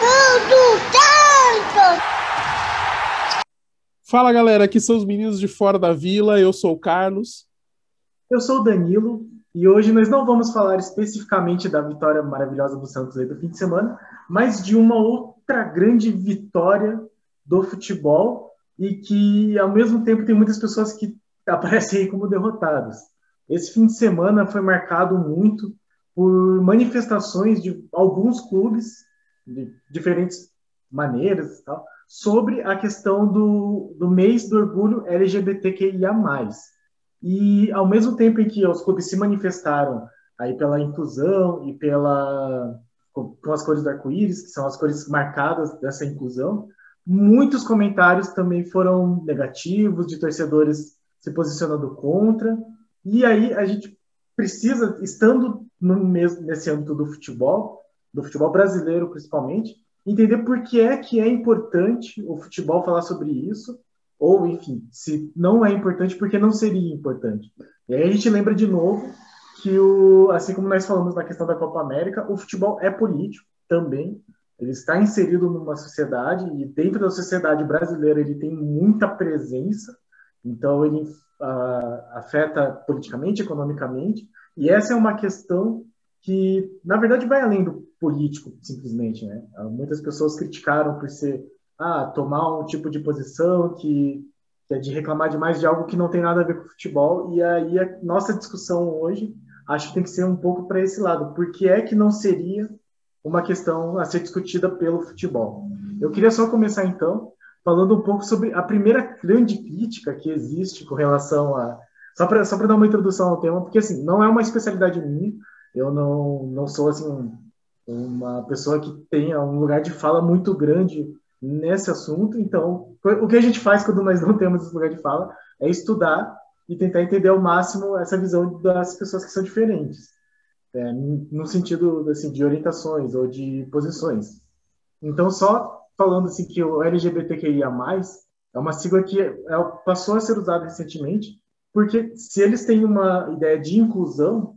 Tudo tanto! Fala galera, aqui são os meninos de fora da vila. Eu sou o Carlos. Eu sou o Danilo e hoje nós não vamos falar especificamente da vitória maravilhosa do Santos aí do fim de semana, mas de uma outra grande vitória do futebol e que ao mesmo tempo tem muitas pessoas que aparecem aí como derrotadas. Esse fim de semana foi marcado muito por manifestações de alguns clubes de diferentes maneiras tal, sobre a questão do, do mês do orgulho LGBTQIA+. E ao mesmo tempo em que os clubes se manifestaram aí pela inclusão e pela com, com as cores do arco-íris, que são as cores marcadas dessa inclusão, muitos comentários também foram negativos de torcedores se posicionando contra. E aí a gente precisa, estando no mesmo nesse âmbito do futebol, do futebol brasileiro principalmente, entender por que é que é importante o futebol falar sobre isso, ou enfim, se não é importante, porque não seria importante. E aí a gente lembra de novo que o, assim como nós falamos na questão da Copa América, o futebol é político também. Ele está inserido numa sociedade e dentro da sociedade brasileira ele tem muita presença. Então ele uh, afeta politicamente, economicamente. E essa é uma questão que, na verdade, vai além do político, simplesmente. Né? Ah, muitas pessoas criticaram por ser ah, tomar um tipo de posição que, que, é de reclamar demais de algo que não tem nada a ver com futebol. E aí a nossa discussão hoje acho que tem que ser um pouco para esse lado. Por que é que não seria uma questão a ser discutida pelo futebol? Eu queria só começar então falando um pouco sobre a primeira grande crítica que existe com relação a só para só para dar uma introdução ao tema, porque assim, não é uma especialidade minha, eu não, não sou assim uma pessoa que tenha um lugar de fala muito grande nesse assunto. Então, o que a gente faz quando nós não temos esse lugar de fala é estudar e tentar entender ao máximo essa visão das pessoas que são diferentes, é, no sentido assim, de orientações ou de posições. Então, só falando assim que o LGBTQIA+, é uma sigla que é, passou a ser usada recentemente, porque se eles têm uma ideia de inclusão,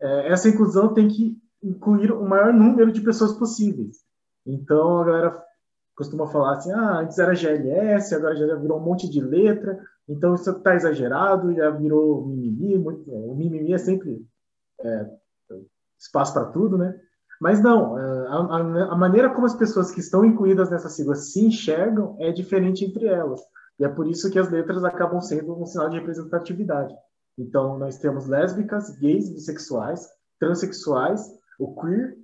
é, essa inclusão tem que incluir o maior número de pessoas possíveis. Então a galera costuma falar assim: ah, antes era GLS, agora já virou um monte de letra, então isso está exagerado, já virou mimimi. Muito, o mimimi é sempre é, espaço para tudo, né? Mas não, é, a, a, a, maneira como as pessoas que estão incluídas nessa sigla se enxergam é diferente entre elas. E é por isso que as letras acabam sendo um sinal de representatividade. Então, nós temos lésbicas, gays, bissexuais, transexuais, o queer,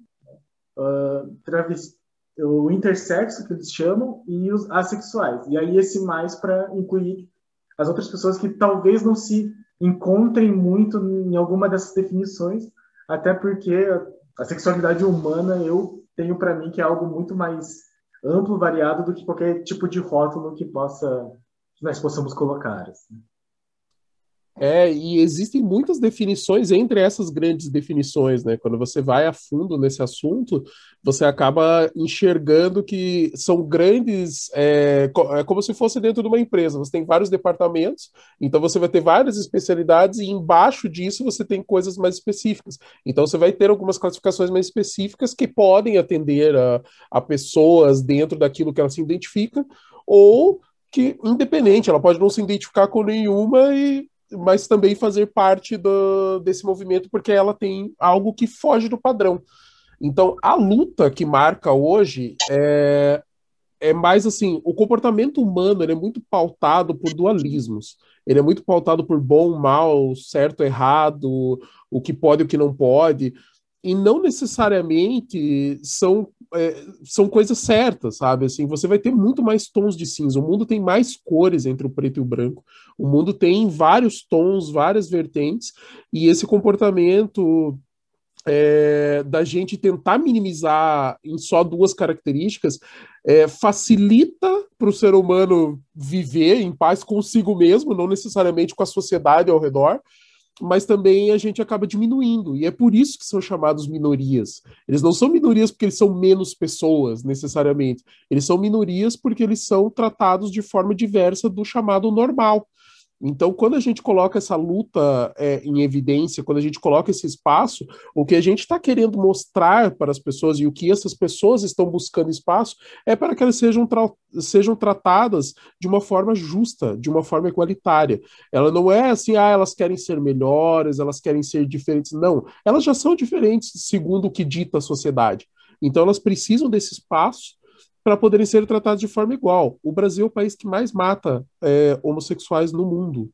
uh, travesti, o intersexo, que eles chamam, e os assexuais. E aí esse mais para incluir as outras pessoas que talvez não se encontrem muito em alguma dessas definições, até porque a sexualidade humana eu tenho para mim que é algo muito mais amplo, variado do que qualquer tipo de rótulo que possa que nós possamos colocar. Assim. É, e existem muitas definições entre essas grandes definições, né? Quando você vai a fundo nesse assunto, você acaba enxergando que são grandes, é, é, como se fosse dentro de uma empresa. Você tem vários departamentos, então você vai ter várias especialidades, e embaixo disso você tem coisas mais específicas. Então você vai ter algumas classificações mais específicas que podem atender a, a pessoas dentro daquilo que ela se identifica, ou que, independente, ela pode não se identificar com nenhuma e mas também fazer parte do, desse movimento porque ela tem algo que foge do padrão. Então, a luta que marca hoje é, é mais assim, o comportamento humano ele é muito pautado por dualismos. Ele é muito pautado por bom, mal, certo, errado, o que pode e o que não pode. E não necessariamente são é, são coisas certas, sabe? Assim, você vai ter muito mais tons de cinza. O mundo tem mais cores entre o preto e o branco. O mundo tem vários tons, várias vertentes, e esse comportamento é, da gente tentar minimizar em só duas características é, facilita para o ser humano viver em paz consigo mesmo, não necessariamente com a sociedade ao redor, mas também a gente acaba diminuindo, e é por isso que são chamados minorias. Eles não são minorias porque eles são menos pessoas, necessariamente. Eles são minorias porque eles são tratados de forma diversa do chamado normal. Então, quando a gente coloca essa luta é, em evidência, quando a gente coloca esse espaço, o que a gente está querendo mostrar para as pessoas e o que essas pessoas estão buscando espaço é para que elas sejam, tra sejam tratadas de uma forma justa, de uma forma igualitária. Ela não é assim, ah, elas querem ser melhores, elas querem ser diferentes. Não, elas já são diferentes segundo o que dita a sociedade. Então, elas precisam desse espaço para poderem ser tratados de forma igual. O Brasil é o país que mais mata é, homossexuais no mundo.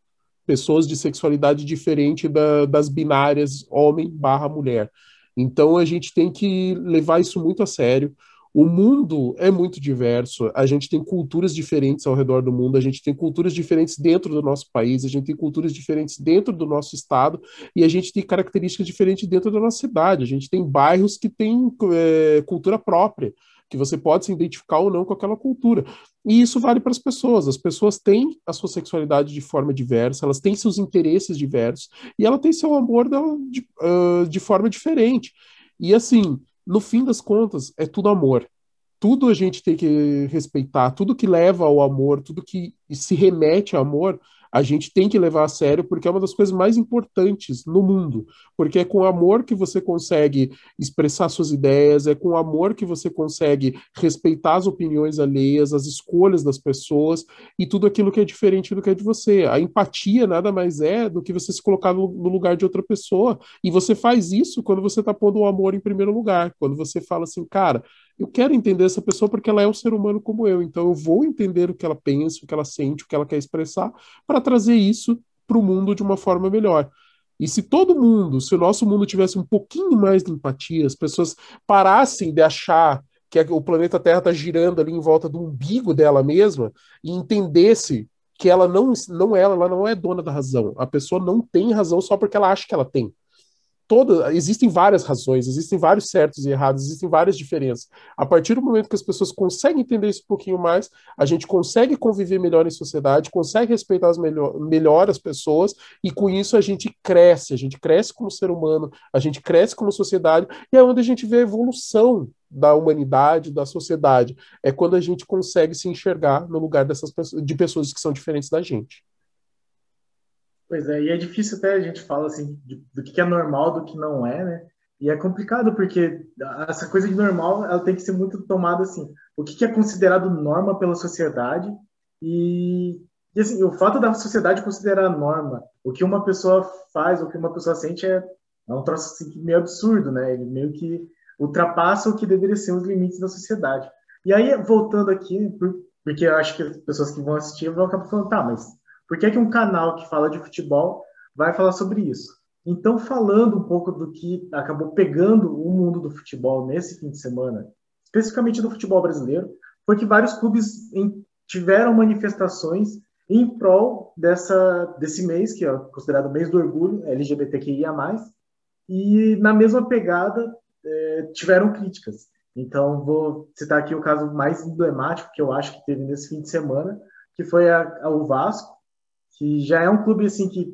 Pessoas de sexualidade diferente da, das binárias homem barra mulher. Então a gente tem que levar isso muito a sério. O mundo é muito diverso, a gente tem culturas diferentes ao redor do mundo, a gente tem culturas diferentes dentro do nosso país, a gente tem culturas diferentes dentro do nosso estado e a gente tem características diferentes dentro da nossa cidade. A gente tem bairros que têm é, cultura própria que você pode se identificar ou não com aquela cultura. E isso vale para as pessoas. As pessoas têm a sua sexualidade de forma diversa, elas têm seus interesses diversos e ela tem seu amor de, uh, de forma diferente. E assim, no fim das contas, é tudo amor. Tudo a gente tem que respeitar, tudo que leva ao amor, tudo que se remete ao amor, a gente tem que levar a sério porque é uma das coisas mais importantes no mundo. Porque é com amor que você consegue expressar suas ideias, é com amor que você consegue respeitar as opiniões alheias, as escolhas das pessoas e tudo aquilo que é diferente do que é de você. A empatia nada mais é do que você se colocar no, lugar de outra pessoa. E você faz isso quando você está pondo o amor em primeiro lugar. Quando você fala assim, cara, eu quero entender essa pessoa porque ela é um ser humano como eu, então eu vou entender o que ela pensa, o que ela sente, o que ela quer expressar, para trazer isso para o mundo de uma forma melhor. E se todo mundo, se o nosso mundo tivesse um pouquinho mais de empatia, as pessoas parassem de achar que o planeta Terra está girando ali em volta do umbigo dela mesma e entendesse que ela não, não é, ela não é dona da razão. A pessoa não tem razão só porque ela acha que ela tem existem várias razões, existem vários certos e errados, existem várias diferenças. A partir do momento que as pessoas conseguem entender isso um pouquinho mais, a gente consegue conviver melhor em sociedade, consegue respeitar as melhor, melhor as pessoas, e com isso a gente cresce, a gente cresce como ser humano, a gente cresce como sociedade, e é onde a gente vê a evolução da humanidade, da sociedade. É quando a gente consegue se enxergar no lugar dessas pessoas, de pessoas que são diferentes da gente. Pois é, e é difícil até a gente falar assim de, do que é normal, do que não é, né? E é complicado porque essa coisa de normal, ela tem que ser muito tomada assim. O que é considerado norma pela sociedade e, e assim, o fato da sociedade considerar norma, o que uma pessoa faz, o que uma pessoa sente é, é um troço assim, meio absurdo, né? Ele meio que ultrapassa o que deveria ser os limites da sociedade. E aí, voltando aqui, porque eu acho que as pessoas que vão assistir vão acabar falando, tá, mas por que, que um canal que fala de futebol vai falar sobre isso? Então, falando um pouco do que acabou pegando o mundo do futebol nesse fim de semana, especificamente do futebol brasileiro, foi que vários clubes tiveram manifestações em prol dessa, desse mês, que é considerado mês do orgulho LGBTQIA+, e na mesma pegada é, tiveram críticas. Então, vou citar aqui o caso mais emblemático que eu acho que teve nesse fim de semana, que foi a, a, o Vasco, que já é um clube assim que,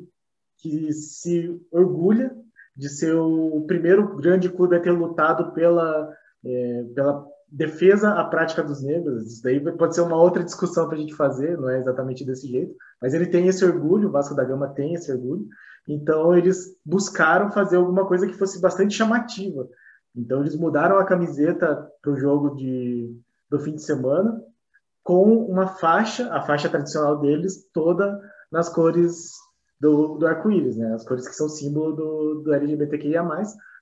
que se orgulha de ser o primeiro grande clube a ter lutado pela, é, pela defesa à prática dos negros. Isso daí pode ser uma outra discussão para a gente fazer, não é exatamente desse jeito, mas ele tem esse orgulho, o Vasco da Gama tem esse orgulho. Então eles buscaram fazer alguma coisa que fosse bastante chamativa. Então eles mudaram a camiseta para o jogo de, do fim de semana com uma faixa, a faixa tradicional deles, toda nas cores do, do arco-íris, né? As cores que são símbolo do, do LGBTQIA+.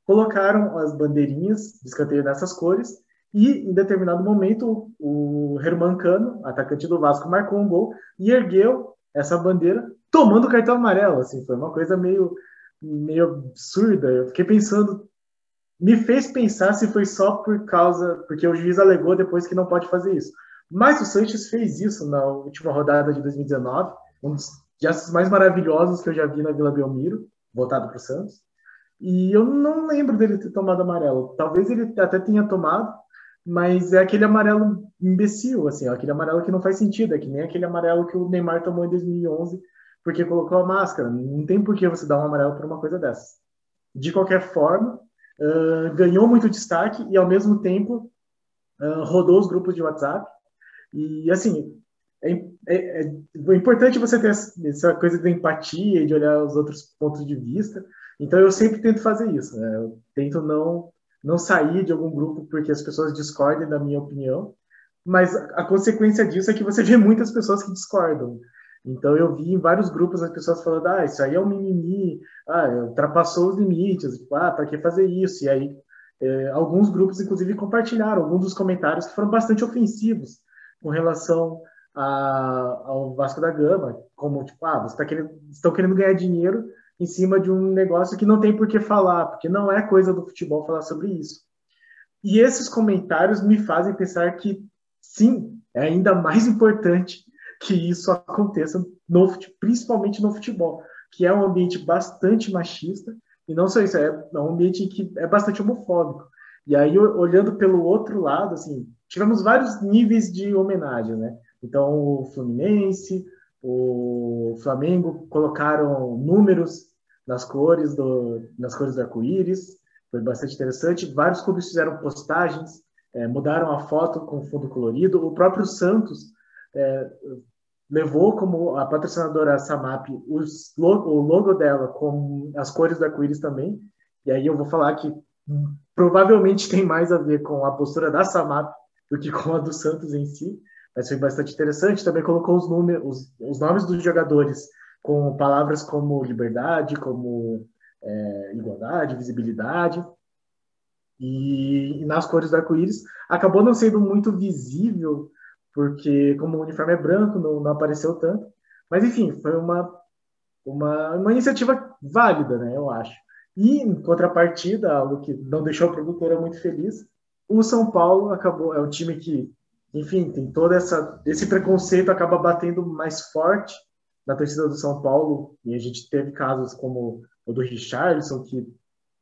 Colocaram as bandeirinhas de escanteio nessas cores e, em determinado momento, o Herman Cano, atacante do Vasco, marcou um gol e ergueu essa bandeira tomando cartão amarelo. Assim, foi uma coisa meio, meio absurda. Eu fiquei pensando, me fez pensar se foi só por causa, porque o juiz alegou depois que não pode fazer isso. Mas o Sanches fez isso na última rodada de 2019 um dos gestos mais maravilhosos que eu já vi na Vila Belmiro, voltado para o Santos. E eu não lembro dele ter tomado amarelo. Talvez ele até tenha tomado, mas é aquele amarelo imbecil, assim, aquele amarelo que não faz sentido, é que nem aquele amarelo que o Neymar tomou em 2011 porque colocou a máscara. Não tem por que você dar um amarelo por uma coisa dessa. De qualquer forma, uh, ganhou muito destaque e, ao mesmo tempo, uh, rodou os grupos de WhatsApp. E, assim, é, é, é, é importante você ter essa coisa de empatia e de olhar os outros pontos de vista. Então eu sempre tento fazer isso. Né? Eu tento não não sair de algum grupo porque as pessoas discordem da minha opinião, mas a consequência disso é que você vê muitas pessoas que discordam. Então eu vi em vários grupos as pessoas falando, ah, isso aí é um mimimi, ah, ultrapassou os limites, tipo, ah, para que fazer isso? E aí é, alguns grupos, inclusive, compartilharam alguns dos comentários que foram bastante ofensivos com relação a, ao Vasco da Gama, como tipo, ah, você tá querendo, estão querendo ganhar dinheiro em cima de um negócio que não tem por que falar, porque não é coisa do futebol falar sobre isso. E esses comentários me fazem pensar que sim, é ainda mais importante que isso aconteça, no, principalmente no futebol, que é um ambiente bastante machista, e não só isso, é, é um ambiente que é bastante homofóbico. E aí, olhando pelo outro lado, assim, tivemos vários níveis de homenagem, né? Então, o Fluminense, o Flamengo colocaram números nas cores do, nas cores do arco-íris, foi bastante interessante. Vários clubes fizeram postagens, é, mudaram a foto com fundo colorido. O próprio Santos é, levou como a patrocinadora Samap os o logo dela com as cores do arco-íris também. E aí eu vou falar que provavelmente tem mais a ver com a postura da Samap do que com a do Santos em si mas foi bastante interessante. Também colocou os, números, os, os nomes dos jogadores com palavras como liberdade, como é, igualdade, visibilidade. E, e, nas cores do arco-íris acabou não sendo muito visível, porque como o uniforme é branco, não, não apareceu tanto. Mas enfim, foi uma, uma, uma iniciativa válida, né, eu acho. E em contrapartida, algo que não deixou a produtora muito feliz, o São Paulo acabou, é o time que enfim, tem todo essa, esse preconceito acaba batendo mais forte na torcida do São Paulo, e a gente teve casos como o do Richardson, que,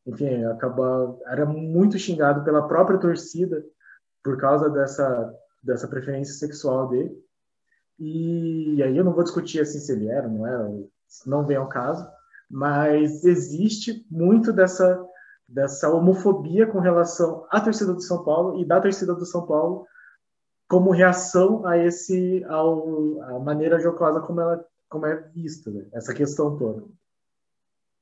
enfim, acaba, era muito xingado pela própria torcida por causa dessa, dessa preferência sexual dele. E, e aí eu não vou discutir assim se ele era, não era, não vem ao caso, mas existe muito dessa, dessa homofobia com relação à torcida do São Paulo e da torcida do São Paulo como reação a esse ao, a maneira jocosa como ela como é vista né? essa questão toda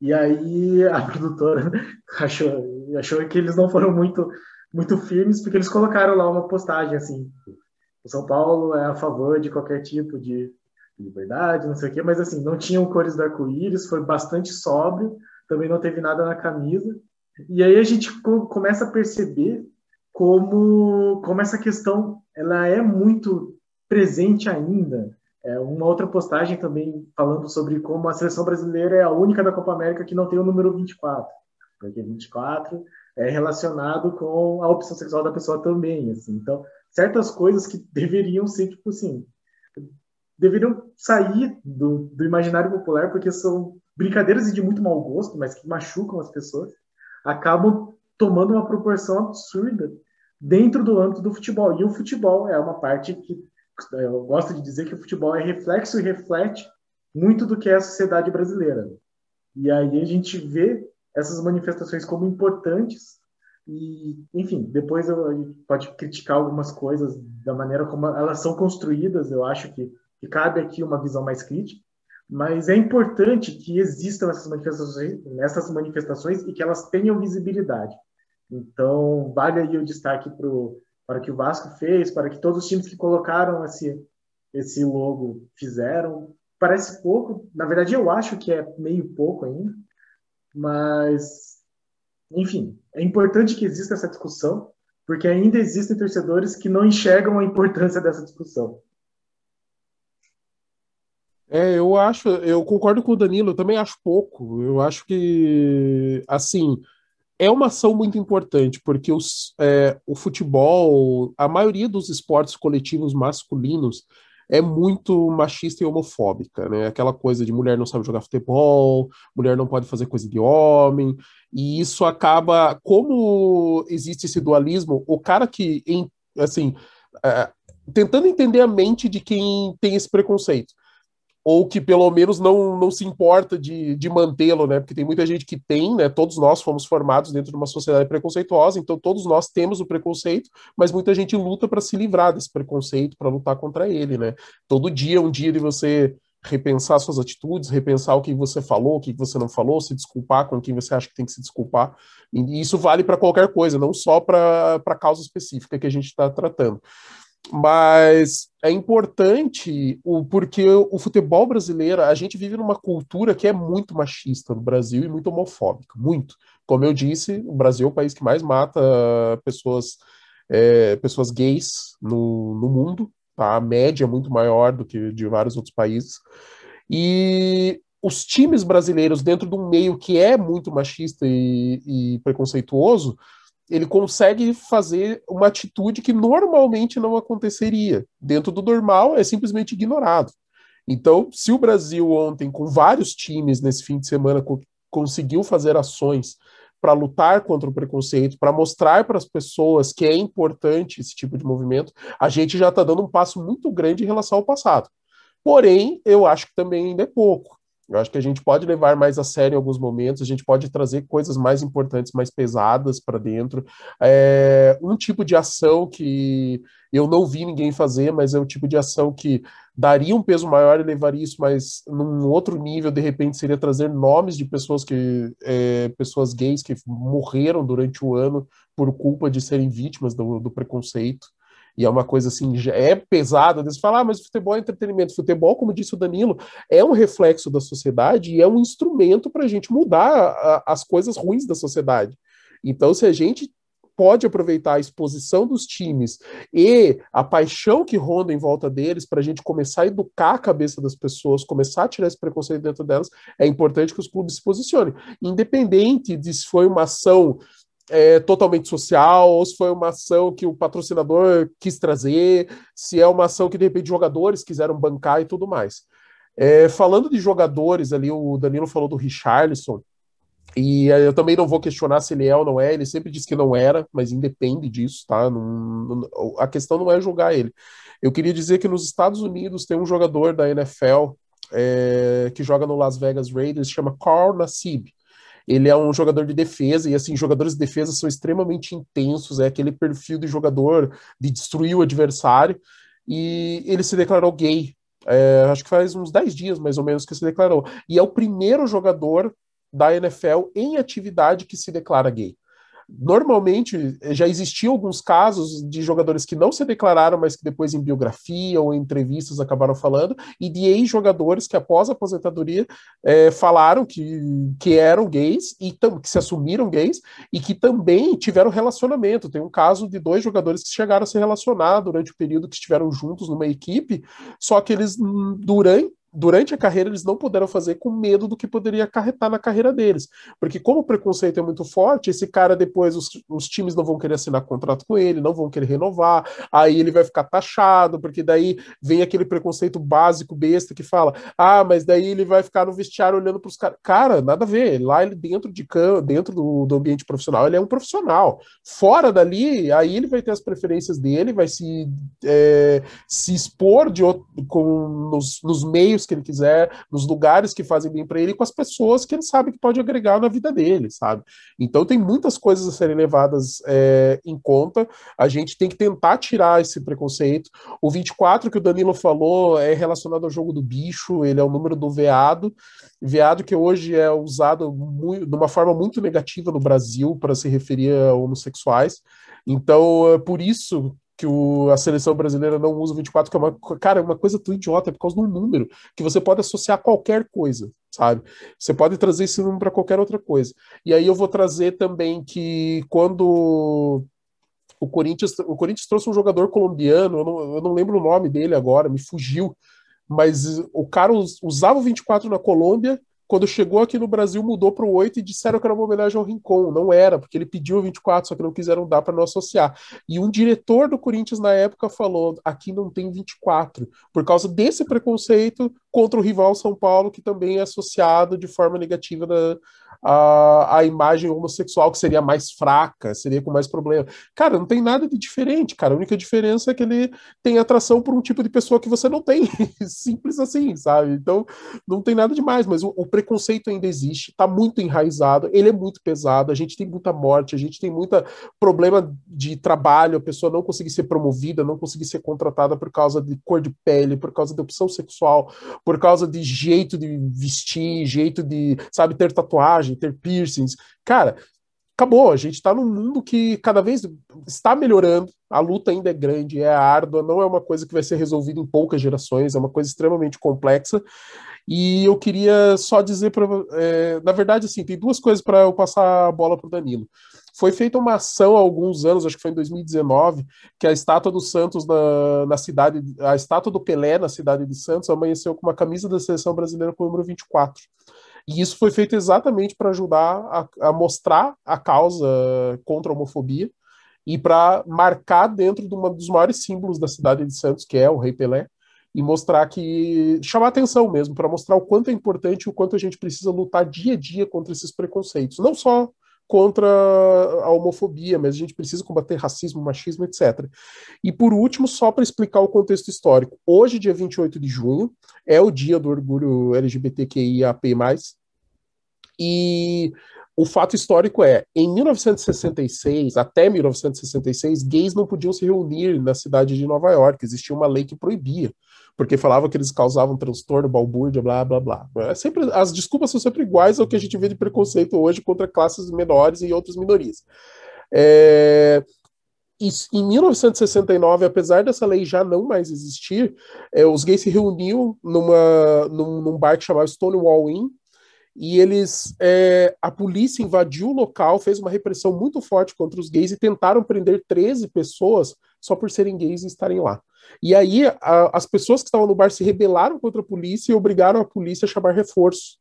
e aí a produtora achou achou que eles não foram muito muito firmes porque eles colocaram lá uma postagem assim o São Paulo é a favor de qualquer tipo de liberdade não sei o quê mas assim não tinham cores do arco-íris foi bastante sóbrio também não teve nada na camisa e aí a gente começa a perceber como, como essa questão ela é muito presente ainda. É, uma outra postagem também falando sobre como a seleção brasileira é a única da Copa América que não tem o número 24, porque 24 é relacionado com a opção sexual da pessoa também. Assim. Então, certas coisas que deveriam ser, tipo assim, deveriam sair do, do imaginário popular, porque são brincadeiras de muito mau gosto, mas que machucam as pessoas, acabam tomando uma proporção absurda dentro do âmbito do futebol. E o futebol é uma parte que eu gosto de dizer que o futebol é reflexo e reflete muito do que é a sociedade brasileira. E aí a gente vê essas manifestações como importantes e, enfim, depois a gente pode criticar algumas coisas da maneira como elas são construídas. Eu acho que, que cabe aqui uma visão mais crítica, mas é importante que existam essas manifestações, essas manifestações e que elas tenham visibilidade. Então, vale aí o destaque pro, para que o Vasco fez, para que todos os times que colocaram esse, esse logo fizeram. Parece pouco, na verdade eu acho que é meio pouco ainda, mas, enfim, é importante que exista essa discussão, porque ainda existem torcedores que não enxergam a importância dessa discussão. É, eu acho, eu concordo com o Danilo, eu também acho pouco. Eu acho que, assim, é uma ação muito importante, porque os, é, o futebol, a maioria dos esportes coletivos masculinos é muito machista e homofóbica, né? Aquela coisa de mulher não sabe jogar futebol, mulher não pode fazer coisa de homem, e isso acaba, como existe esse dualismo, o cara que, assim, é, tentando entender a mente de quem tem esse preconceito. Ou que pelo menos não, não se importa de, de mantê-lo, né? Porque tem muita gente que tem, né? Todos nós fomos formados dentro de uma sociedade preconceituosa, então todos nós temos o preconceito, mas muita gente luta para se livrar desse preconceito, para lutar contra ele, né? Todo dia, um dia de você repensar suas atitudes, repensar o que você falou, o que você não falou, se desculpar com quem você acha que tem que se desculpar. E isso vale para qualquer coisa, não só para a causa específica que a gente está tratando. Mas é importante o porque o futebol brasileiro, a gente vive numa cultura que é muito machista no Brasil e muito homofóbica, muito. Como eu disse, o Brasil é o país que mais mata pessoas é, pessoas gays no, no mundo, tá? A média é muito maior do que de vários outros países. E os times brasileiros, dentro de um meio que é muito machista e, e preconceituoso, ele consegue fazer uma atitude que normalmente não aconteceria. Dentro do normal, é simplesmente ignorado. Então, se o Brasil ontem, com vários times nesse fim de semana, co conseguiu fazer ações para lutar contra o preconceito, para mostrar para as pessoas que é importante esse tipo de movimento, a gente já está dando um passo muito grande em relação ao passado. Porém, eu acho que também ainda é pouco. Eu acho que a gente pode levar mais a sério em alguns momentos, a gente pode trazer coisas mais importantes, mais pesadas para dentro. É, um tipo de ação que eu não vi ninguém fazer, mas é o tipo de ação que daria um peso maior e levaria isso mais num outro nível, de repente, seria trazer nomes de pessoas que é, pessoas gays que morreram durante o ano por culpa de serem vítimas do, do preconceito e é uma coisa assim, é pesada, você fala, ah, mas futebol é entretenimento. Futebol, como disse o Danilo, é um reflexo da sociedade e é um instrumento para a gente mudar a, as coisas ruins da sociedade. Então, se a gente pode aproveitar a exposição dos times e a paixão que ronda em volta deles para a gente começar a educar a cabeça das pessoas, começar a tirar esse preconceito dentro delas, é importante que os clubes se posicionem. Independente de se foi uma ação é, totalmente social, ou se foi uma ação que o patrocinador quis trazer, se é uma ação que de repente jogadores quiseram bancar e tudo mais. É, falando de jogadores ali, o Danilo falou do Richarlison, e eu também não vou questionar se ele é ou não é, ele sempre disse que não era, mas independe disso, tá? Não, não, a questão não é julgar ele. Eu queria dizer que nos Estados Unidos tem um jogador da NFL é, que joga no Las Vegas Raiders, chama Carl Nassib. Ele é um jogador de defesa, e assim, jogadores de defesa são extremamente intensos, é aquele perfil de jogador de destruir o adversário, e ele se declarou gay. É, acho que faz uns 10 dias, mais ou menos, que se declarou. E é o primeiro jogador da NFL em atividade que se declara gay normalmente já existiam alguns casos de jogadores que não se declararam, mas que depois em biografia ou em entrevistas acabaram falando, e de ex-jogadores que após a aposentadoria é, falaram que, que eram gays e que se assumiram gays e que também tiveram relacionamento. Tem um caso de dois jogadores que chegaram a se relacionar durante o período que estiveram juntos numa equipe, só que eles hum, durante durante a carreira eles não puderam fazer com medo do que poderia acarretar na carreira deles. Porque como o preconceito é muito forte, esse cara depois os, os, times não vão querer assinar contrato com ele, não vão querer renovar, aí ele vai ficar taxado, porque daí vem aquele preconceito básico besta que fala: "Ah, mas daí ele vai ficar no vestiário olhando para os caras". Cara, nada a ver. Lá ele dentro de dentro do, do ambiente profissional, ele é um profissional. Fora dali, aí ele vai ter as preferências dele, vai se é, se expor de outro, com nos, nos meios que ele quiser, nos lugares que fazem bem para ele, com as pessoas que ele sabe que pode agregar na vida dele, sabe? Então tem muitas coisas a serem levadas é, em conta. A gente tem que tentar tirar esse preconceito. O 24 que o Danilo falou é relacionado ao jogo do bicho, ele é o número do veado. Veado que hoje é usado muito, de uma forma muito negativa no Brasil para se referir a homossexuais. Então, é por isso que o, a seleção brasileira não usa 24, que é uma, cara, é uma coisa tão idiota, é por causa de um número, que você pode associar a qualquer coisa, sabe? Você pode trazer esse número para qualquer outra coisa. E aí eu vou trazer também que quando o Corinthians, o Corinthians trouxe um jogador colombiano, eu não, eu não lembro o nome dele agora, me fugiu, mas o cara usava o 24 na Colômbia quando chegou aqui no Brasil, mudou para o 8 e disseram que era uma homenagem ao Rincon. Não era, porque ele pediu o 24, só que não quiseram dar para não associar. E um diretor do Corinthians na época falou: aqui não tem 24, por causa desse preconceito contra o rival São Paulo, que também é associado de forma negativa da, a, a imagem homossexual que seria mais fraca, seria com mais problema. Cara, não tem nada de diferente, cara. A única diferença é que ele tem atração por um tipo de pessoa que você não tem. Simples assim, sabe? Então, não tem nada demais, mas o, o preconceito ainda existe, está muito enraizado, ele é muito pesado, a gente tem muita morte, a gente tem muita problema de trabalho, a pessoa não conseguir ser promovida, não conseguir ser contratada por causa de cor de pele, por causa de opção sexual, por causa de jeito de vestir, jeito de, sabe, ter tatuagem, ter piercings. Cara, acabou. A gente está num mundo que cada vez está melhorando. A luta ainda é grande, é árdua, não é uma coisa que vai ser resolvida em poucas gerações, é uma coisa extremamente complexa. E eu queria só dizer para. É, na verdade, assim, tem duas coisas para eu passar a bola para o Danilo. Foi feita uma ação há alguns anos, acho que foi em 2019, que a estátua do Santos na, na cidade, a estátua do Pelé na cidade de Santos amanheceu com uma camisa da seleção brasileira com o número 24. E isso foi feito exatamente para ajudar a, a, mostrar a causa contra a homofobia e para marcar dentro de um dos maiores símbolos da cidade de Santos, que é o Rei Pelé, e mostrar que chamar atenção mesmo, para mostrar o quanto é importante e o quanto a gente precisa lutar dia a dia contra esses preconceitos, não só contra a homofobia, mas a gente precisa combater racismo, machismo, etc. E por último, só para explicar o contexto histórico, hoje, dia 28 de junho, é o dia do orgulho LGBTQIAP+, e o fato histórico é, em 1966, até 1966, gays não podiam se reunir na cidade de Nova York, existia uma lei que proibia porque falava que eles causavam transtorno, balbúrdia, blá, blá, blá. É sempre, as desculpas são sempre iguais ao que a gente vê de preconceito hoje contra classes menores e outras minorias. É, em 1969, apesar dessa lei já não mais existir, é, os gays se reuniam numa, num, num bar que chamava Stonewall Inn, e eles é, a polícia invadiu o local, fez uma repressão muito forte contra os gays e tentaram prender 13 pessoas só por serem gays e estarem lá. E aí a, as pessoas que estavam no bar se rebelaram contra a polícia e obrigaram a polícia a chamar reforço.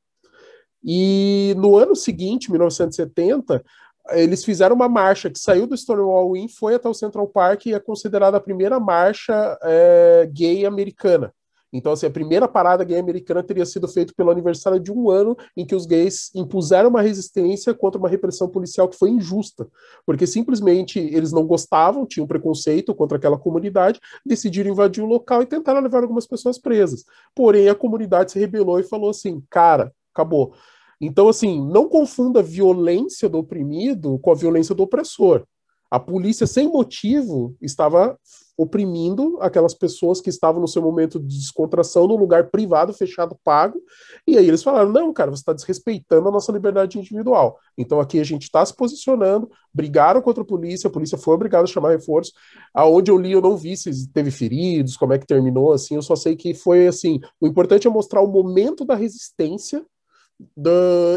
E no ano seguinte, 1970, eles fizeram uma marcha que saiu do Stonewall Inn, foi até o Central Park e é considerada a primeira marcha é, gay americana. Então, assim, a primeira parada gay americana teria sido feita pelo aniversário de um ano em que os gays impuseram uma resistência contra uma repressão policial que foi injusta, porque simplesmente eles não gostavam, tinham preconceito contra aquela comunidade, decidiram invadir o local e tentaram levar algumas pessoas presas. Porém, a comunidade se rebelou e falou assim: cara, acabou. Então, assim, não confunda a violência do oprimido com a violência do opressor. A polícia, sem motivo, estava oprimindo aquelas pessoas que estavam no seu momento de descontração num lugar privado, fechado, pago. E aí eles falaram: não, cara, você está desrespeitando a nossa liberdade individual. Então aqui a gente está se posicionando, brigaram contra a polícia, a polícia foi obrigada a chamar reforço. Aonde eu li, eu não vi se teve feridos, como é que terminou, assim, eu só sei que foi assim. O importante é mostrar o momento da resistência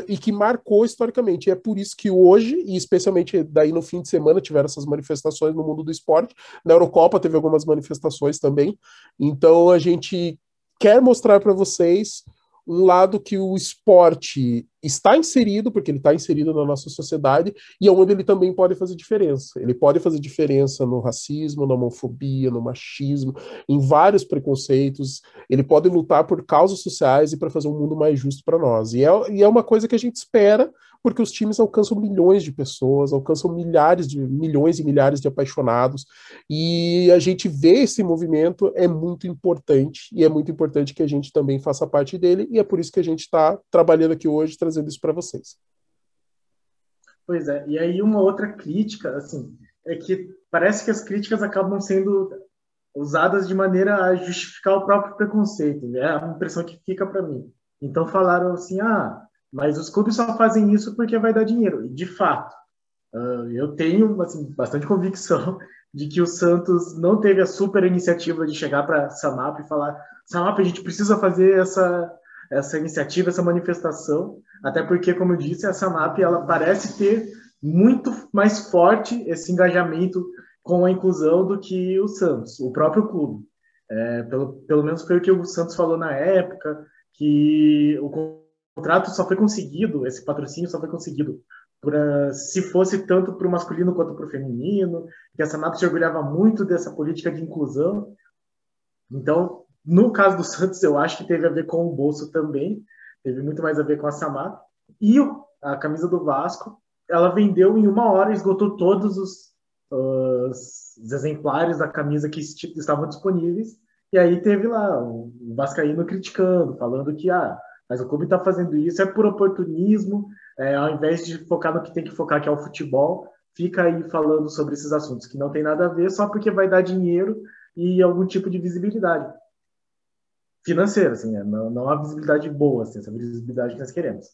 e que marcou historicamente. E é por isso que hoje, e especialmente daí no fim de semana, tiveram essas manifestações no mundo do esporte. Na Eurocopa teve algumas manifestações também. Então a gente quer mostrar para vocês um lado que o esporte está inserido, porque ele está inserido na nossa sociedade, e é onde ele também pode fazer diferença. Ele pode fazer diferença no racismo, na homofobia, no machismo, em vários preconceitos. Ele pode lutar por causas sociais e para fazer um mundo mais justo para nós. E é, e é uma coisa que a gente espera porque os times alcançam milhões de pessoas, alcançam milhares de milhões e milhares de apaixonados, e a gente vê esse movimento é muito importante, e é muito importante que a gente também faça parte dele, e é por isso que a gente está trabalhando aqui hoje, trazendo isso para vocês. Pois é, e aí uma outra crítica, assim, é que parece que as críticas acabam sendo usadas de maneira a justificar o próprio preconceito, né? é a impressão que fica para mim. Então falaram assim, ah, mas os clubes só fazem isso porque vai dar dinheiro. E, de fato, eu tenho assim, bastante convicção de que o Santos não teve a super iniciativa de chegar para Samap e falar: Samap, a gente precisa fazer essa, essa iniciativa, essa manifestação. Até porque, como eu disse, a Samap ela parece ter muito mais forte esse engajamento com a inclusão do que o Santos, o próprio clube. É, pelo, pelo menos foi o que o Santos falou na época, que o contrato só foi conseguido, esse patrocínio só foi conseguido pra, se fosse tanto para o masculino quanto para o feminino, que a Sanap se orgulhava muito dessa política de inclusão. Então, no caso do Santos, eu acho que teve a ver com o bolso também, teve muito mais a ver com a Samap. E a camisa do Vasco, ela vendeu em uma hora, esgotou todos os, os exemplares da camisa que estavam disponíveis. E aí teve lá o Vascaíno criticando, falando que ah, mas o clube está fazendo isso é por oportunismo, é, ao invés de focar no que tem que focar, que é o futebol, fica aí falando sobre esses assuntos que não tem nada a ver, só porque vai dar dinheiro e algum tipo de visibilidade financeira, assim, né? não, não há visibilidade boa, assim, essa visibilidade que nós queremos.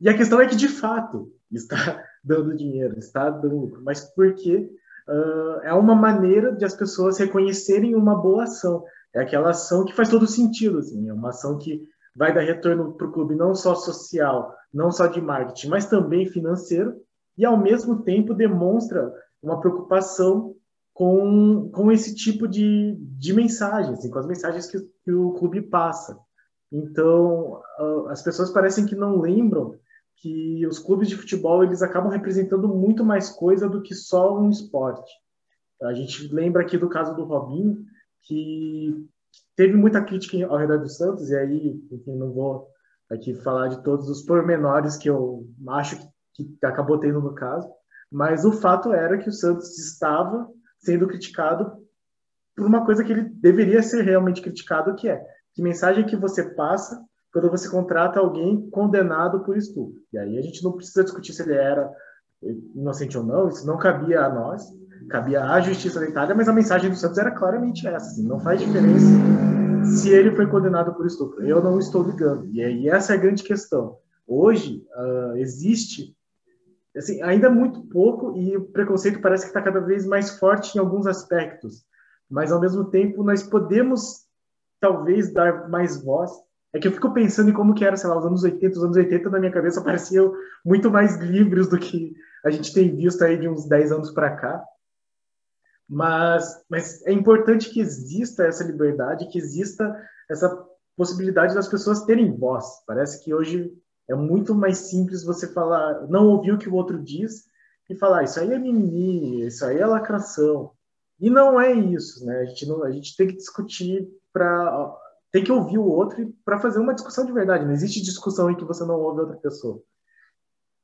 E a questão é que, de fato, está dando dinheiro, está dando lucro, mas porque uh, é uma maneira de as pessoas reconhecerem uma boa ação. É aquela ação que faz todo sentido, assim, é uma ação que vai dar retorno para o clube não só social, não só de marketing, mas também financeiro, e ao mesmo tempo demonstra uma preocupação com, com esse tipo de, de mensagem, assim, com as mensagens que, que o clube passa. Então, as pessoas parecem que não lembram que os clubes de futebol eles acabam representando muito mais coisa do que só um esporte. A gente lembra aqui do caso do Robinho, que teve muita crítica ao redor do Santos, e aí, enfim, não vou aqui falar de todos os pormenores que eu acho que acabou tendo no caso, mas o fato era que o Santos estava sendo criticado por uma coisa que ele deveria ser realmente criticado, que é que mensagem que você passa quando você contrata alguém condenado por estupro. E aí a gente não precisa discutir se ele era inocente ou não, isso não cabia a nós, cabia à justiça da Itália, mas a mensagem do Santos era claramente essa, assim, não faz diferença se ele foi condenado por estupro. Eu não estou ligando. E aí essa é a grande questão. Hoje uh, existe assim, ainda muito pouco e o preconceito parece que está cada vez mais forte em alguns aspectos, mas ao mesmo tempo nós podemos talvez dar mais voz. É que eu fico pensando em como que era, sei lá, os anos 80, os anos 80 na minha cabeça pareciam muito mais livres do que a gente tem visto aí de uns 10 anos para cá. Mas, mas é importante que exista essa liberdade, que exista essa possibilidade das pessoas terem voz. Parece que hoje é muito mais simples você falar, não ouvir o que o outro diz e falar, isso aí é mimimi, isso aí é lacração. E não é isso, né? A gente, não, a gente tem que discutir para. Tem que ouvir o outro para fazer uma discussão de verdade. Não existe discussão em que você não ouve outra pessoa.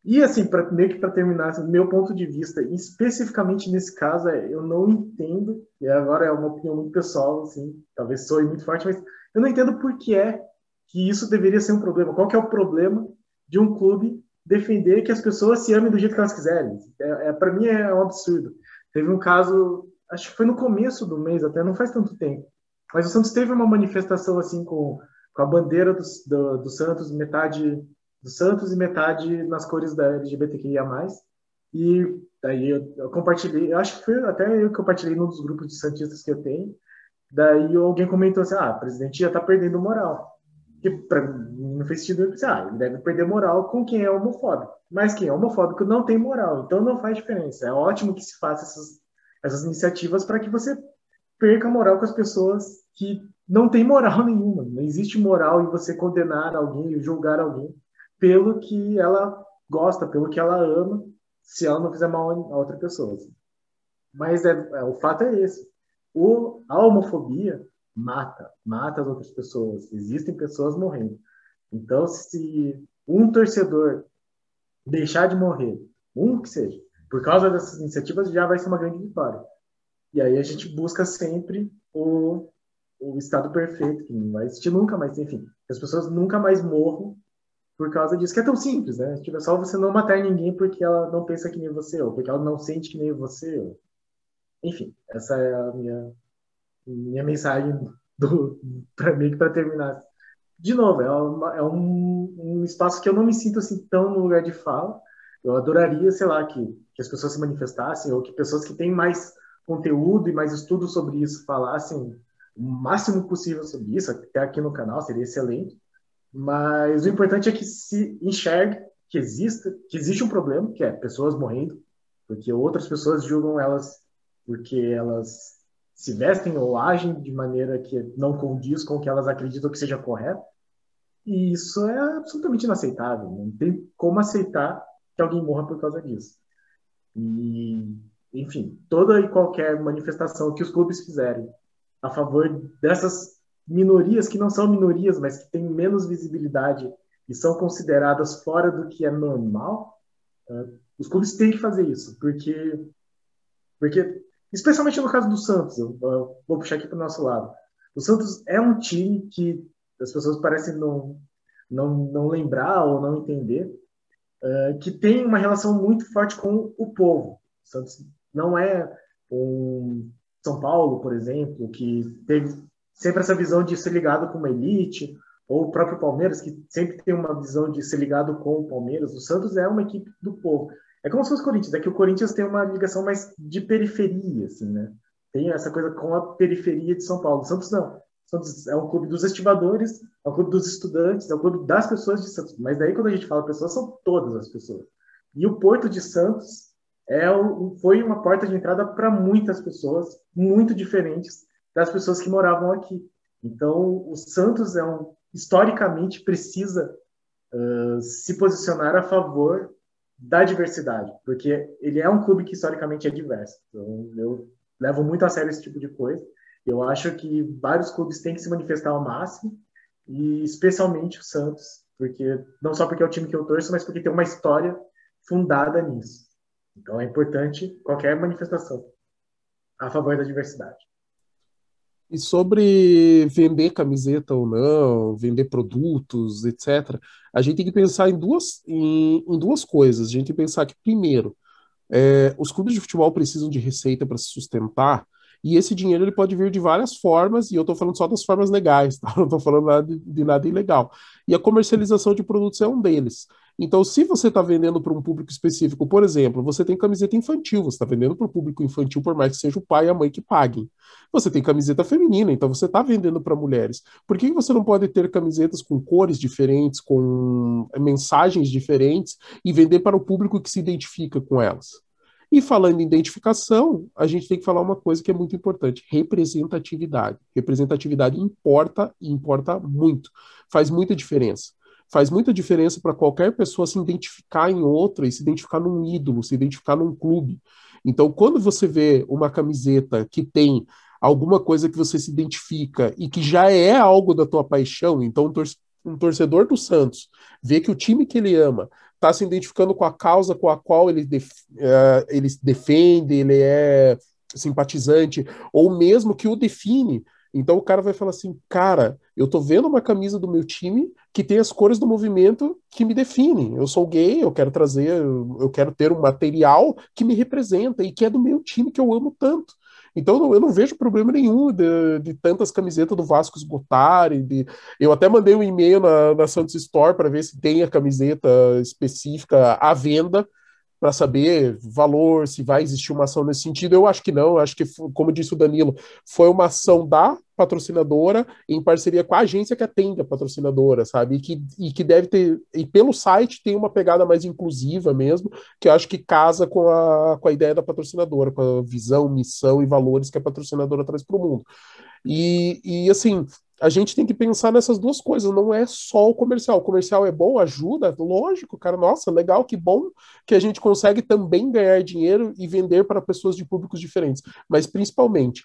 E, assim, pra, meio que para terminar, assim, meu ponto de vista, especificamente nesse caso, é, eu não entendo, e agora é uma opinião muito pessoal, assim, talvez soe muito forte, mas eu não entendo por que é que isso deveria ser um problema. Qual que é o problema de um clube defender que as pessoas se amem do jeito que elas quiserem? É, é para mim é um absurdo. Teve um caso, acho que foi no começo do mês, até não faz tanto tempo, mas o Santos teve uma manifestação assim com, com a bandeira do, do, do Santos, metade do Santos e metade nas cores da LGBTQIA+. E daí eu, eu compartilhei, eu acho que foi até eu que compartilhei num dos grupos de santistas que eu tenho. Daí alguém comentou assim: ah, o presidente já está perdendo moral que mim não fez sentido eu ah, ele deve perder moral com quem é homofóbico. Mas quem é homofóbico não tem moral, então não faz diferença. É ótimo que se faça essas, essas iniciativas para que você perca moral com as pessoas que não têm moral nenhuma. Não existe moral em você condenar alguém, julgar alguém pelo que ela gosta, pelo que ela ama, se ela não fizer mal a outra pessoa. Mas é, é, o fato é esse. O, a homofobia mata, mata as outras pessoas. Existem pessoas morrendo. Então, se um torcedor deixar de morrer, um que seja, por causa dessas iniciativas, já vai ser uma grande vitória. E aí a gente busca sempre o, o estado perfeito, que não vai existir nunca mais, enfim, as pessoas nunca mais morram por causa disso, que é tão simples, né? Tipo, é só você não matar ninguém porque ela não pensa que nem você, ou porque ela não sente que nem você. Ou... Enfim, essa é a minha minha mensagem para mim para terminar. De novo, é, uma, é um, um, espaço que eu não me sinto assim tão no lugar de fala. Eu adoraria, sei lá, que, que as pessoas se manifestassem ou que pessoas que têm mais conteúdo e mais estudo sobre isso falassem o máximo possível sobre isso, até aqui no canal, seria excelente. Mas o importante é que se enxergue que exista, que existe um problema, que é pessoas morrendo, porque outras pessoas julgam elas porque elas se vestem ou agem de maneira que não condiz com o que elas acreditam que seja correto. E isso é absolutamente inaceitável. Não tem como aceitar que alguém morra por causa disso. E, enfim, toda e qualquer manifestação que os clubes fizerem a favor dessas minorias, que não são minorias, mas que têm menos visibilidade e são consideradas fora do que é normal, uh, os clubes têm que fazer isso, porque, porque especialmente no caso do Santos, eu, eu vou puxar aqui para o nosso lado. O Santos é um time que as pessoas parecem não, não, não lembrar ou não entender, uh, que tem uma relação muito forte com o povo. O Santos não é um São Paulo, por exemplo, que teve sempre essa visão de ser ligado com uma elite, ou o próprio Palmeiras, que sempre tem uma visão de ser ligado com o Palmeiras. O Santos é uma equipe do povo. É como se fosse o Corinthians, é que o Corinthians tem uma ligação mais de periferia, assim, né? Tem essa coisa com a periferia de São Paulo. Santos não. Santos é um clube dos estivadores, é um clube dos estudantes, é um clube das pessoas de Santos. Mas daí, quando a gente fala pessoas, são todas as pessoas. E o Porto de Santos é o, foi uma porta de entrada para muitas pessoas, muito diferentes das pessoas que moravam aqui. Então, o Santos é um, historicamente precisa uh, se posicionar a favor da diversidade, porque ele é um clube que historicamente é diverso. Então, eu levo muito a sério esse tipo de coisa. Eu acho que vários clubes têm que se manifestar ao máximo, e especialmente o Santos, porque não só porque é o time que eu torço, mas porque tem uma história fundada nisso. Então é importante qualquer manifestação a favor da diversidade. E sobre vender camiseta ou não, vender produtos, etc., a gente tem que pensar em duas, em, em duas coisas. A gente tem que pensar que, primeiro, é, os clubes de futebol precisam de receita para se sustentar, e esse dinheiro ele pode vir de várias formas, e eu estou falando só das formas legais, tá? não estou falando nada de, de, nada ilegal. E a comercialização de produtos é um deles. Então, se você está vendendo para um público específico, por exemplo, você tem camiseta infantil, você está vendendo para o público infantil, por mais que seja o pai e a mãe que paguem. Você tem camiseta feminina, então você está vendendo para mulheres. Por que você não pode ter camisetas com cores diferentes, com mensagens diferentes e vender para o público que se identifica com elas? E falando em identificação, a gente tem que falar uma coisa que é muito importante: representatividade. Representatividade importa e importa muito. Faz muita diferença. Faz muita diferença para qualquer pessoa se identificar em outra e se identificar num ídolo, se identificar num clube. Então, quando você vê uma camiseta que tem alguma coisa que você se identifica e que já é algo da tua paixão, então um torcedor do Santos vê que o time que ele ama está se identificando com a causa com a qual ele, def, uh, ele defende, ele é simpatizante, ou mesmo que o define. Então o cara vai falar assim, cara, eu tô vendo uma camisa do meu time que tem as cores do movimento que me definem. Eu sou gay, eu quero trazer, eu quero ter um material que me representa e que é do meu time que eu amo tanto. Então eu não vejo problema nenhum de, de tantas camisetas do Vasco esgotarem. De... Eu até mandei um e-mail na, na Santos Store para ver se tem a camiseta específica à venda para saber valor, se vai existir uma ação nesse sentido. Eu acho que não, eu acho que, como disse o Danilo, foi uma ação da patrocinadora em parceria com a agência que atende a patrocinadora, sabe? E que, e que deve ter, e pelo site tem uma pegada mais inclusiva mesmo, que eu acho que casa com a, com a ideia da patrocinadora, com a visão, missão e valores que a patrocinadora traz para o mundo. E, e assim, a gente tem que pensar nessas duas coisas, não é só o comercial. O comercial é bom, ajuda, lógico, cara, nossa, legal, que bom que a gente consegue também ganhar dinheiro e vender para pessoas de públicos diferentes, mas principalmente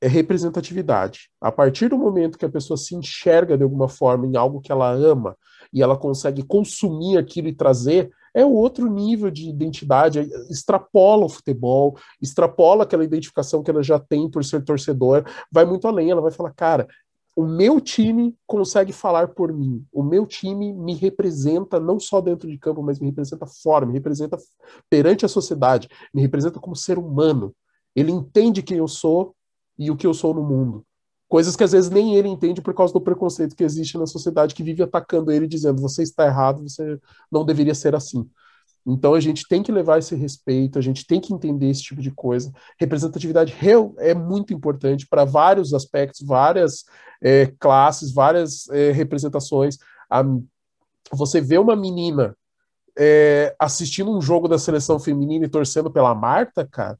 é representatividade. A partir do momento que a pessoa se enxerga de alguma forma em algo que ela ama e ela consegue consumir aquilo e trazer, é outro nível de identidade, extrapola o futebol, extrapola aquela identificação que ela já tem por ser torcedor, vai muito além, ela vai falar, cara, o meu time consegue falar por mim. O meu time me representa não só dentro de campo, mas me representa fora, me representa perante a sociedade, me representa como ser humano. Ele entende quem eu sou e o que eu sou no mundo. Coisas que às vezes nem ele entende por causa do preconceito que existe na sociedade que vive atacando ele, dizendo: você está errado, você não deveria ser assim. Então a gente tem que levar esse respeito, a gente tem que entender esse tipo de coisa. Representatividade é muito importante para vários aspectos, várias é, classes, várias é, representações. A, você vê uma menina é, assistindo um jogo da seleção feminina e torcendo pela Marta, cara,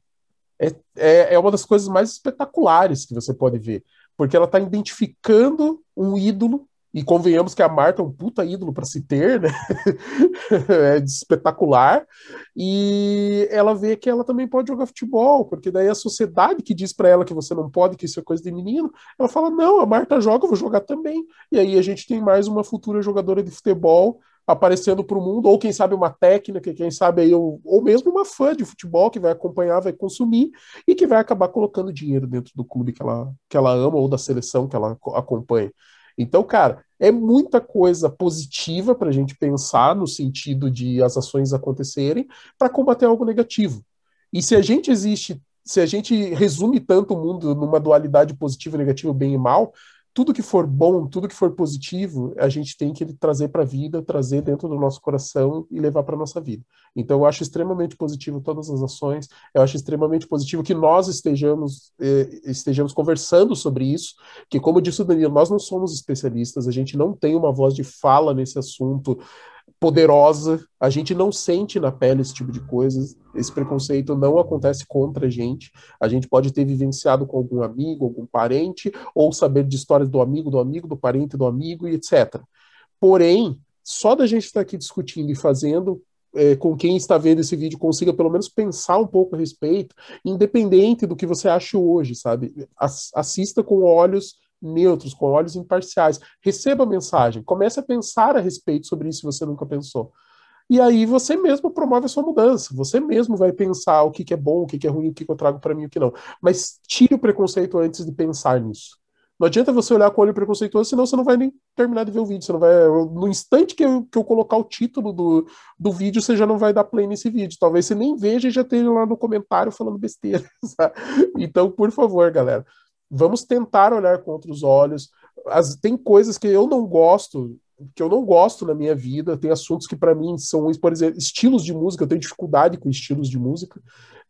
é, é, é uma das coisas mais espetaculares que você pode ver, porque ela está identificando um ídolo e convenhamos que a Marta é um puta ídolo para se ter, né? é espetacular. E ela vê que ela também pode jogar futebol, porque daí a sociedade que diz para ela que você não pode, que isso é coisa de menino, ela fala: não, a Marta joga, eu vou jogar também. E aí a gente tem mais uma futura jogadora de futebol aparecendo para o mundo, ou quem sabe uma técnica, quem sabe aí, ou, ou mesmo uma fã de futebol que vai acompanhar, vai consumir e que vai acabar colocando dinheiro dentro do clube que ela, que ela ama ou da seleção que ela acompanha. Então, cara, é muita coisa positiva para a gente pensar no sentido de as ações acontecerem para combater algo negativo. E se a gente existe, se a gente resume tanto o mundo numa dualidade positivo, negativo, bem e mal, tudo que for bom, tudo que for positivo, a gente tem que trazer para a vida, trazer dentro do nosso coração e levar para nossa vida. Então, eu acho extremamente positivo todas as ações. Eu acho extremamente positivo que nós estejamos eh, estejamos conversando sobre isso. Que, como disse o Danilo, nós não somos especialistas. A gente não tem uma voz de fala nesse assunto poderosa, a gente não sente na pele esse tipo de coisas, esse preconceito não acontece contra a gente, a gente pode ter vivenciado com algum amigo, algum parente, ou saber de histórias do amigo, do amigo, do parente, do amigo, e etc. Porém, só da gente estar aqui discutindo e fazendo é, com quem está vendo esse vídeo consiga pelo menos pensar um pouco a respeito, independente do que você acha hoje, sabe? Assista com olhos neutros, com olhos imparciais. Receba a mensagem, comece a pensar a respeito sobre isso se você nunca pensou. E aí você mesmo promove a sua mudança. Você mesmo vai pensar o que, que é bom, o que, que é ruim, o que, que eu trago para mim e o que não. Mas tire o preconceito antes de pensar nisso. Não adianta você olhar com o olho preconceituoso, senão você não vai nem terminar de ver o vídeo. Você não vai. No instante que eu, que eu colocar o título do, do vídeo, você já não vai dar play nesse vídeo. Talvez você nem veja e já esteja lá no comentário falando besteira. Sabe? Então, por favor, galera, vamos tentar olhar com outros olhos. As, tem coisas que eu não gosto, que eu não gosto na minha vida, tem assuntos que para mim são, por exemplo, estilos de música, eu tenho dificuldade com estilos de música.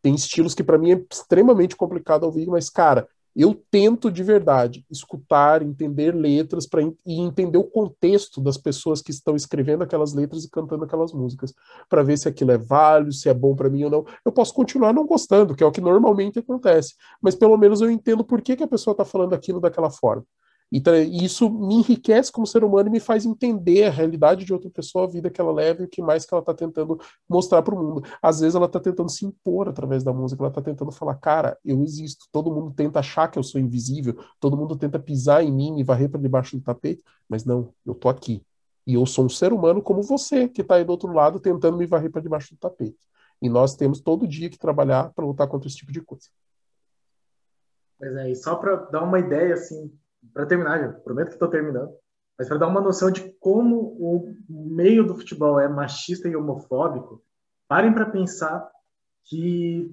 Tem estilos que para mim é extremamente complicado ouvir, mas cara, eu tento de verdade escutar, entender letras para e entender o contexto das pessoas que estão escrevendo aquelas letras e cantando aquelas músicas, para ver se aquilo é válido, se é bom para mim ou não. Eu posso continuar não gostando, que é o que normalmente acontece, mas pelo menos eu entendo por que, que a pessoa está falando aquilo daquela forma. Então, isso me enriquece como ser humano e me faz entender a realidade de outra pessoa, a vida que ela leva e o que mais que ela está tentando mostrar para o mundo. Às vezes ela está tentando se impor através da música, ela está tentando falar, cara, eu existo. Todo mundo tenta achar que eu sou invisível, todo mundo tenta pisar em mim e varrer para debaixo do tapete, mas não, eu tô aqui. E eu sou um ser humano como você, que está aí do outro lado tentando me varrer para debaixo do tapete. E nós temos todo dia que trabalhar para lutar contra esse tipo de coisa. Pois é, e só para dar uma ideia, assim, para terminar, já, prometo que estou terminando, mas para dar uma noção de como o meio do futebol é machista e homofóbico, parem para pensar que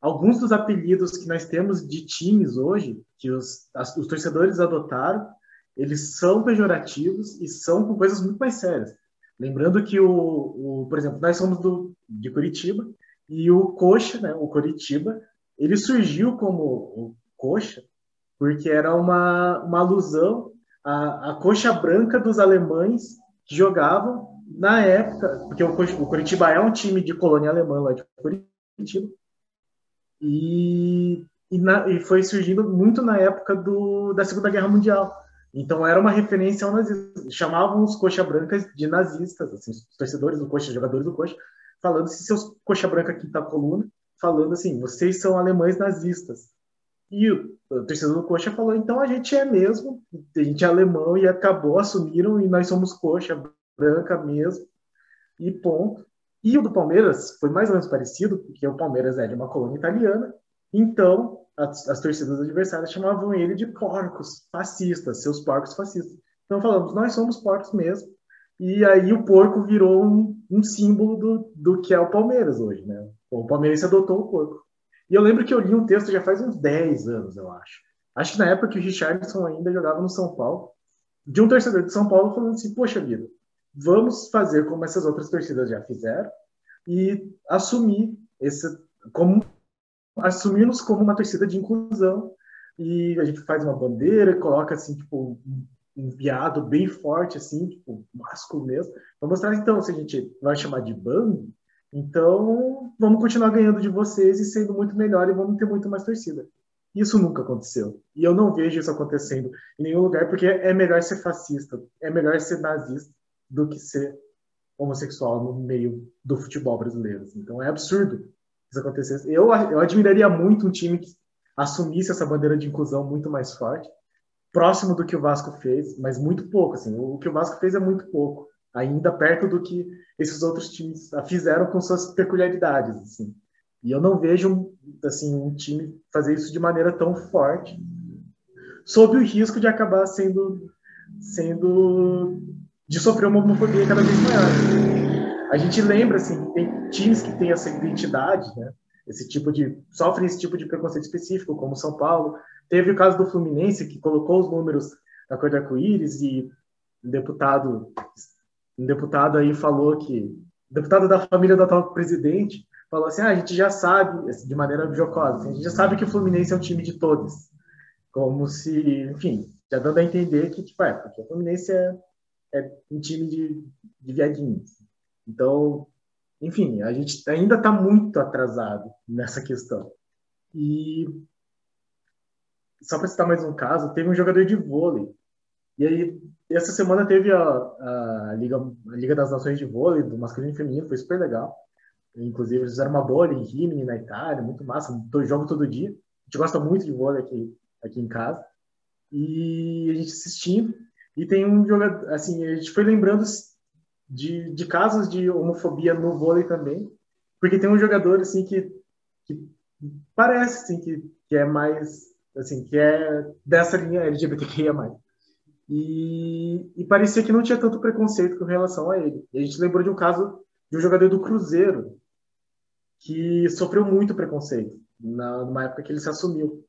alguns dos apelidos que nós temos de times hoje, que os, as, os torcedores adotaram, eles são pejorativos e são com coisas muito mais sérias. Lembrando que o, o por exemplo, nós somos do, de Curitiba e o Coxa, né, o Curitiba, ele surgiu como o Coxa porque era uma, uma alusão à, à coxa branca dos alemães que jogavam na época, porque o, Curitiba é um time de colônia alemã lá de Curitiba, e, e, na, e, foi surgindo muito na época do, da Segunda Guerra Mundial. Então era uma referência ao nazismo. Chamavam os coxa brancas de nazistas, assim, os torcedores do coxa, jogadores do coxa, falando se seus coxa branca quinta coluna, falando assim, vocês são alemães nazistas. E o, torcedor do Coxa falou: então a gente é mesmo, a gente é alemão e acabou, assumiram e nós somos Coxa branca mesmo, e ponto. E o do Palmeiras foi mais ou menos parecido, porque o Palmeiras é de uma colônia italiana, então as, as torcidas adversárias chamavam ele de porcos fascistas, seus porcos fascistas. Então falamos: nós somos porcos mesmo. E aí o porco virou um, um símbolo do, do que é o Palmeiras hoje, né? O Palmeirense adotou o porco. E eu lembro que eu li um texto já faz uns 10 anos, eu acho. Acho que na época que o Richardson ainda jogava no São Paulo, de um torcedor de São Paulo falando assim: Poxa vida, vamos fazer como essas outras torcidas já fizeram e assumir esse como assumir-nos como uma torcida de inclusão e a gente faz uma bandeira, coloca assim tipo um viado bem forte assim, tipo másculo mesmo, para mostrar então se a gente vai chamar de bando, então, vamos continuar ganhando de vocês e sendo muito melhor e vamos ter muito mais torcida. Isso nunca aconteceu. E eu não vejo isso acontecendo em nenhum lugar, porque é melhor ser fascista, é melhor ser nazista do que ser homossexual no meio do futebol brasileiro. Então é absurdo isso acontecer. Eu, eu admiraria muito um time que assumisse essa bandeira de inclusão muito mais forte, próximo do que o Vasco fez, mas muito pouco. Assim. O que o Vasco fez é muito pouco, ainda perto do que esses outros times fizeram com suas peculiaridades. Assim. E eu não vejo assim um time fazer isso de maneira tão forte, sob o risco de acabar sendo sendo de sofrer uma homofobia cada vez maior. A gente lembra assim, tem times que têm essa identidade, né? Esse tipo de sofrem esse tipo de preconceito específico, como São Paulo. Teve o caso do Fluminense que colocou os números da cor do arco-íris e um deputado um deputado aí falou que deputado da família do atual presidente falou assim: ah, a gente já sabe, assim, de maneira jocosa, a gente já sabe que o Fluminense é um time de todos. Como se, enfim, já dando a entender que, tipo, é, porque o Fluminense é, é um time de, de viadinhos. Então, enfim, a gente ainda está muito atrasado nessa questão. E só para citar mais um caso, teve um jogador de vôlei. E aí, essa semana teve a, a, Liga, a Liga das Nações de Vôlei, do masculino e feminino, foi super legal. Inclusive, eles fizeram uma bola em Rimini, na Itália, muito massa. Jogo todo dia. A gente gosta muito de vôlei aqui, aqui em casa. E a gente assistindo. E tem um jogador, assim, a gente foi lembrando de, de casos de homofobia no vôlei também. Porque tem um jogador, assim, que, que parece, assim, que, que é mais, assim, que é dessa linha LGBTQIA+. E, e parecia que não tinha tanto preconceito com relação a ele. E a gente lembrou de um caso de um jogador do Cruzeiro, que sofreu muito preconceito na, numa época que ele se assumiu.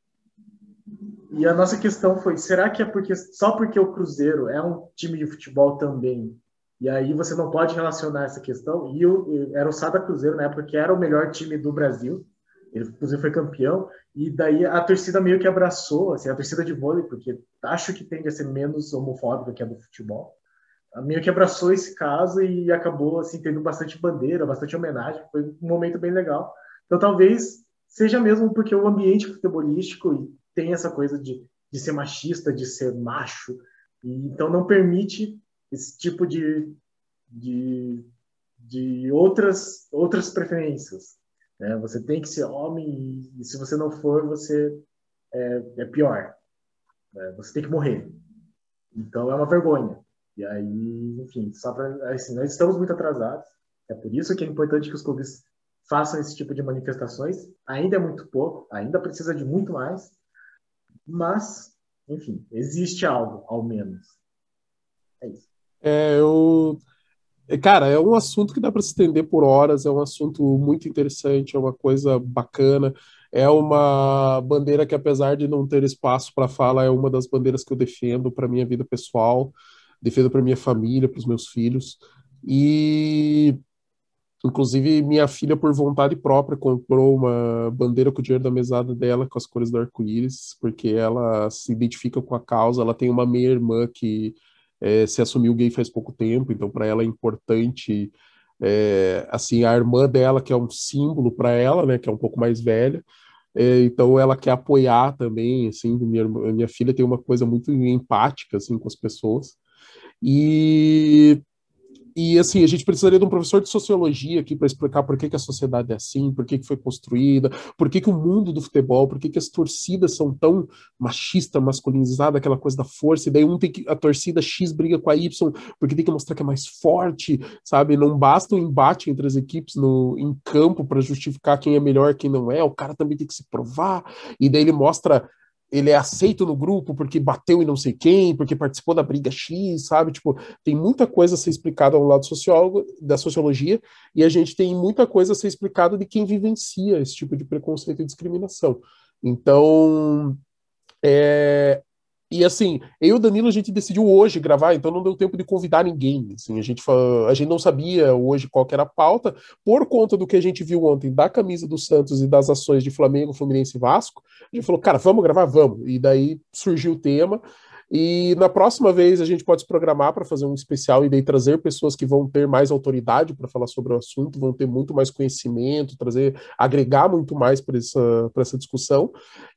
E a nossa questão foi: será que é porque só porque o Cruzeiro é um time de futebol também? E aí você não pode relacionar essa questão. E o, era o Sada Cruzeiro na época que era o melhor time do Brasil. Ele inclusive foi campeão. E daí a torcida meio que abraçou, assim, a torcida de vôlei, porque acho que tende a ser menos homofóbica que a do futebol meio que abraçou esse caso e acabou assim tendo bastante bandeira, bastante homenagem, foi um momento bem legal. Então talvez seja mesmo porque o ambiente futebolístico tem essa coisa de, de ser machista, de ser macho, e então não permite esse tipo de, de, de outras outras preferências. Né? Você tem que ser homem e, se você não for, você é, é pior. Né? Você tem que morrer. Então é uma vergonha. E aí, enfim, só assim, nós estamos muito atrasados. É por isso que é importante que os clubes façam esse tipo de manifestações. Ainda é muito pouco, ainda precisa de muito mais, mas, enfim, existe algo, ao menos. É isso. É, eu Cara, é um assunto que dá para se estender por horas, é um assunto muito interessante, é uma coisa bacana, é uma bandeira que, apesar de não ter espaço para fala, é uma das bandeiras que eu defendo para minha vida pessoal defendo para minha família, para os meus filhos. E inclusive minha filha por vontade própria comprou uma bandeira com o dinheiro da mesada dela com as cores do arco-íris, porque ela se identifica com a causa. Ela tem uma meia irmã que é, se assumiu gay faz pouco tempo, então para ela é importante é, assim a irmã dela que é um símbolo para ela, né, que é um pouco mais velha. É, então ela quer apoiar também, assim, minha, minha filha tem uma coisa muito empática assim com as pessoas. E, e assim, a gente precisaria de um professor de sociologia aqui para explicar por que, que a sociedade é assim, por que, que foi construída, por que, que o mundo do futebol, por que, que as torcidas são tão machista, masculinizada, aquela coisa da força, e daí um tem que, a torcida X briga com a Y, porque tem que mostrar que é mais forte, sabe? Não basta o um embate entre as equipes no, em campo para justificar quem é melhor, quem não é, o cara também tem que se provar, e daí ele mostra ele é aceito no grupo porque bateu em não sei quem, porque participou da briga X, sabe? Tipo, tem muita coisa a ser explicada ao lado sociólogo, da sociologia, e a gente tem muita coisa a ser explicada de quem vivencia esse tipo de preconceito e discriminação. Então, é, e assim, eu e o Danilo a gente decidiu hoje gravar, então não deu tempo de convidar ninguém. Assim, a, gente, a gente não sabia hoje qual era a pauta, por conta do que a gente viu ontem da camisa do Santos e das ações de Flamengo, Fluminense e Vasco. A gente falou, cara, vamos gravar? Vamos. E daí surgiu o tema. E na próxima vez a gente pode se programar para fazer um especial e daí trazer pessoas que vão ter mais autoridade para falar sobre o assunto, vão ter muito mais conhecimento, trazer, agregar muito mais para essa, essa discussão.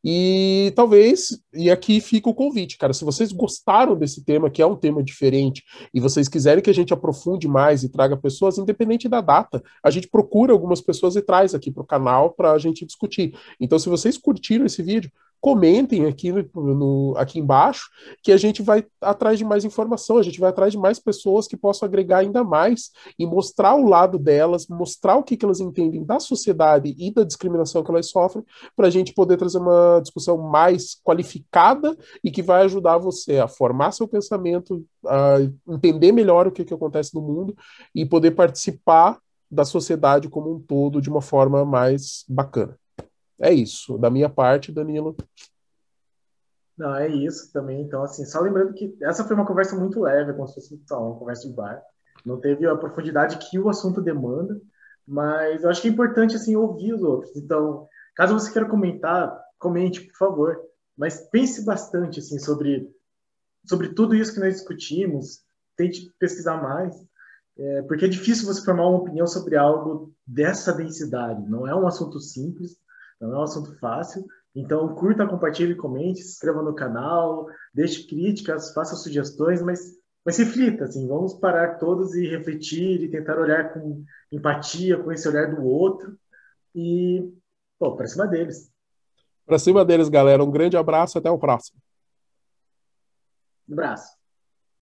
E talvez, e aqui fica o convite, cara, se vocês gostaram desse tema, que é um tema diferente, e vocês quiserem que a gente aprofunde mais e traga pessoas, independente da data, a gente procura algumas pessoas e traz aqui para o canal para a gente discutir. Então, se vocês curtiram esse vídeo, comentem aqui, no, aqui embaixo, que a gente vai atrás de mais informação, a gente vai atrás de mais pessoas que possam agregar ainda mais e mostrar o lado delas, mostrar o que, que elas entendem da sociedade e da discriminação que elas sofrem, para a gente poder trazer uma discussão mais qualificada e que vai ajudar você a formar seu pensamento, a entender melhor o que, que acontece no mundo e poder participar da sociedade como um todo de uma forma mais bacana. É isso. Da minha parte, Danilo. Não, é isso também. Então, assim, só lembrando que essa foi uma conversa muito leve, como se fosse uma conversa de bar. Não teve a profundidade que o assunto demanda, mas eu acho que é importante, assim, ouvir os outros. Então, caso você queira comentar, comente, por favor. Mas pense bastante, assim, sobre, sobre tudo isso que nós discutimos. Tente pesquisar mais. É, porque é difícil você formar uma opinião sobre algo dessa densidade. Não é um assunto simples não é um assunto fácil. Então, curta, compartilhe, comente, se inscreva no canal, deixe críticas, faça sugestões, mas, mas reflita, assim, vamos parar todos e refletir e tentar olhar com empatia, com esse olhar do outro e, pô, para cima deles. Para cima deles, galera. Um grande abraço, até o próximo. Um abraço.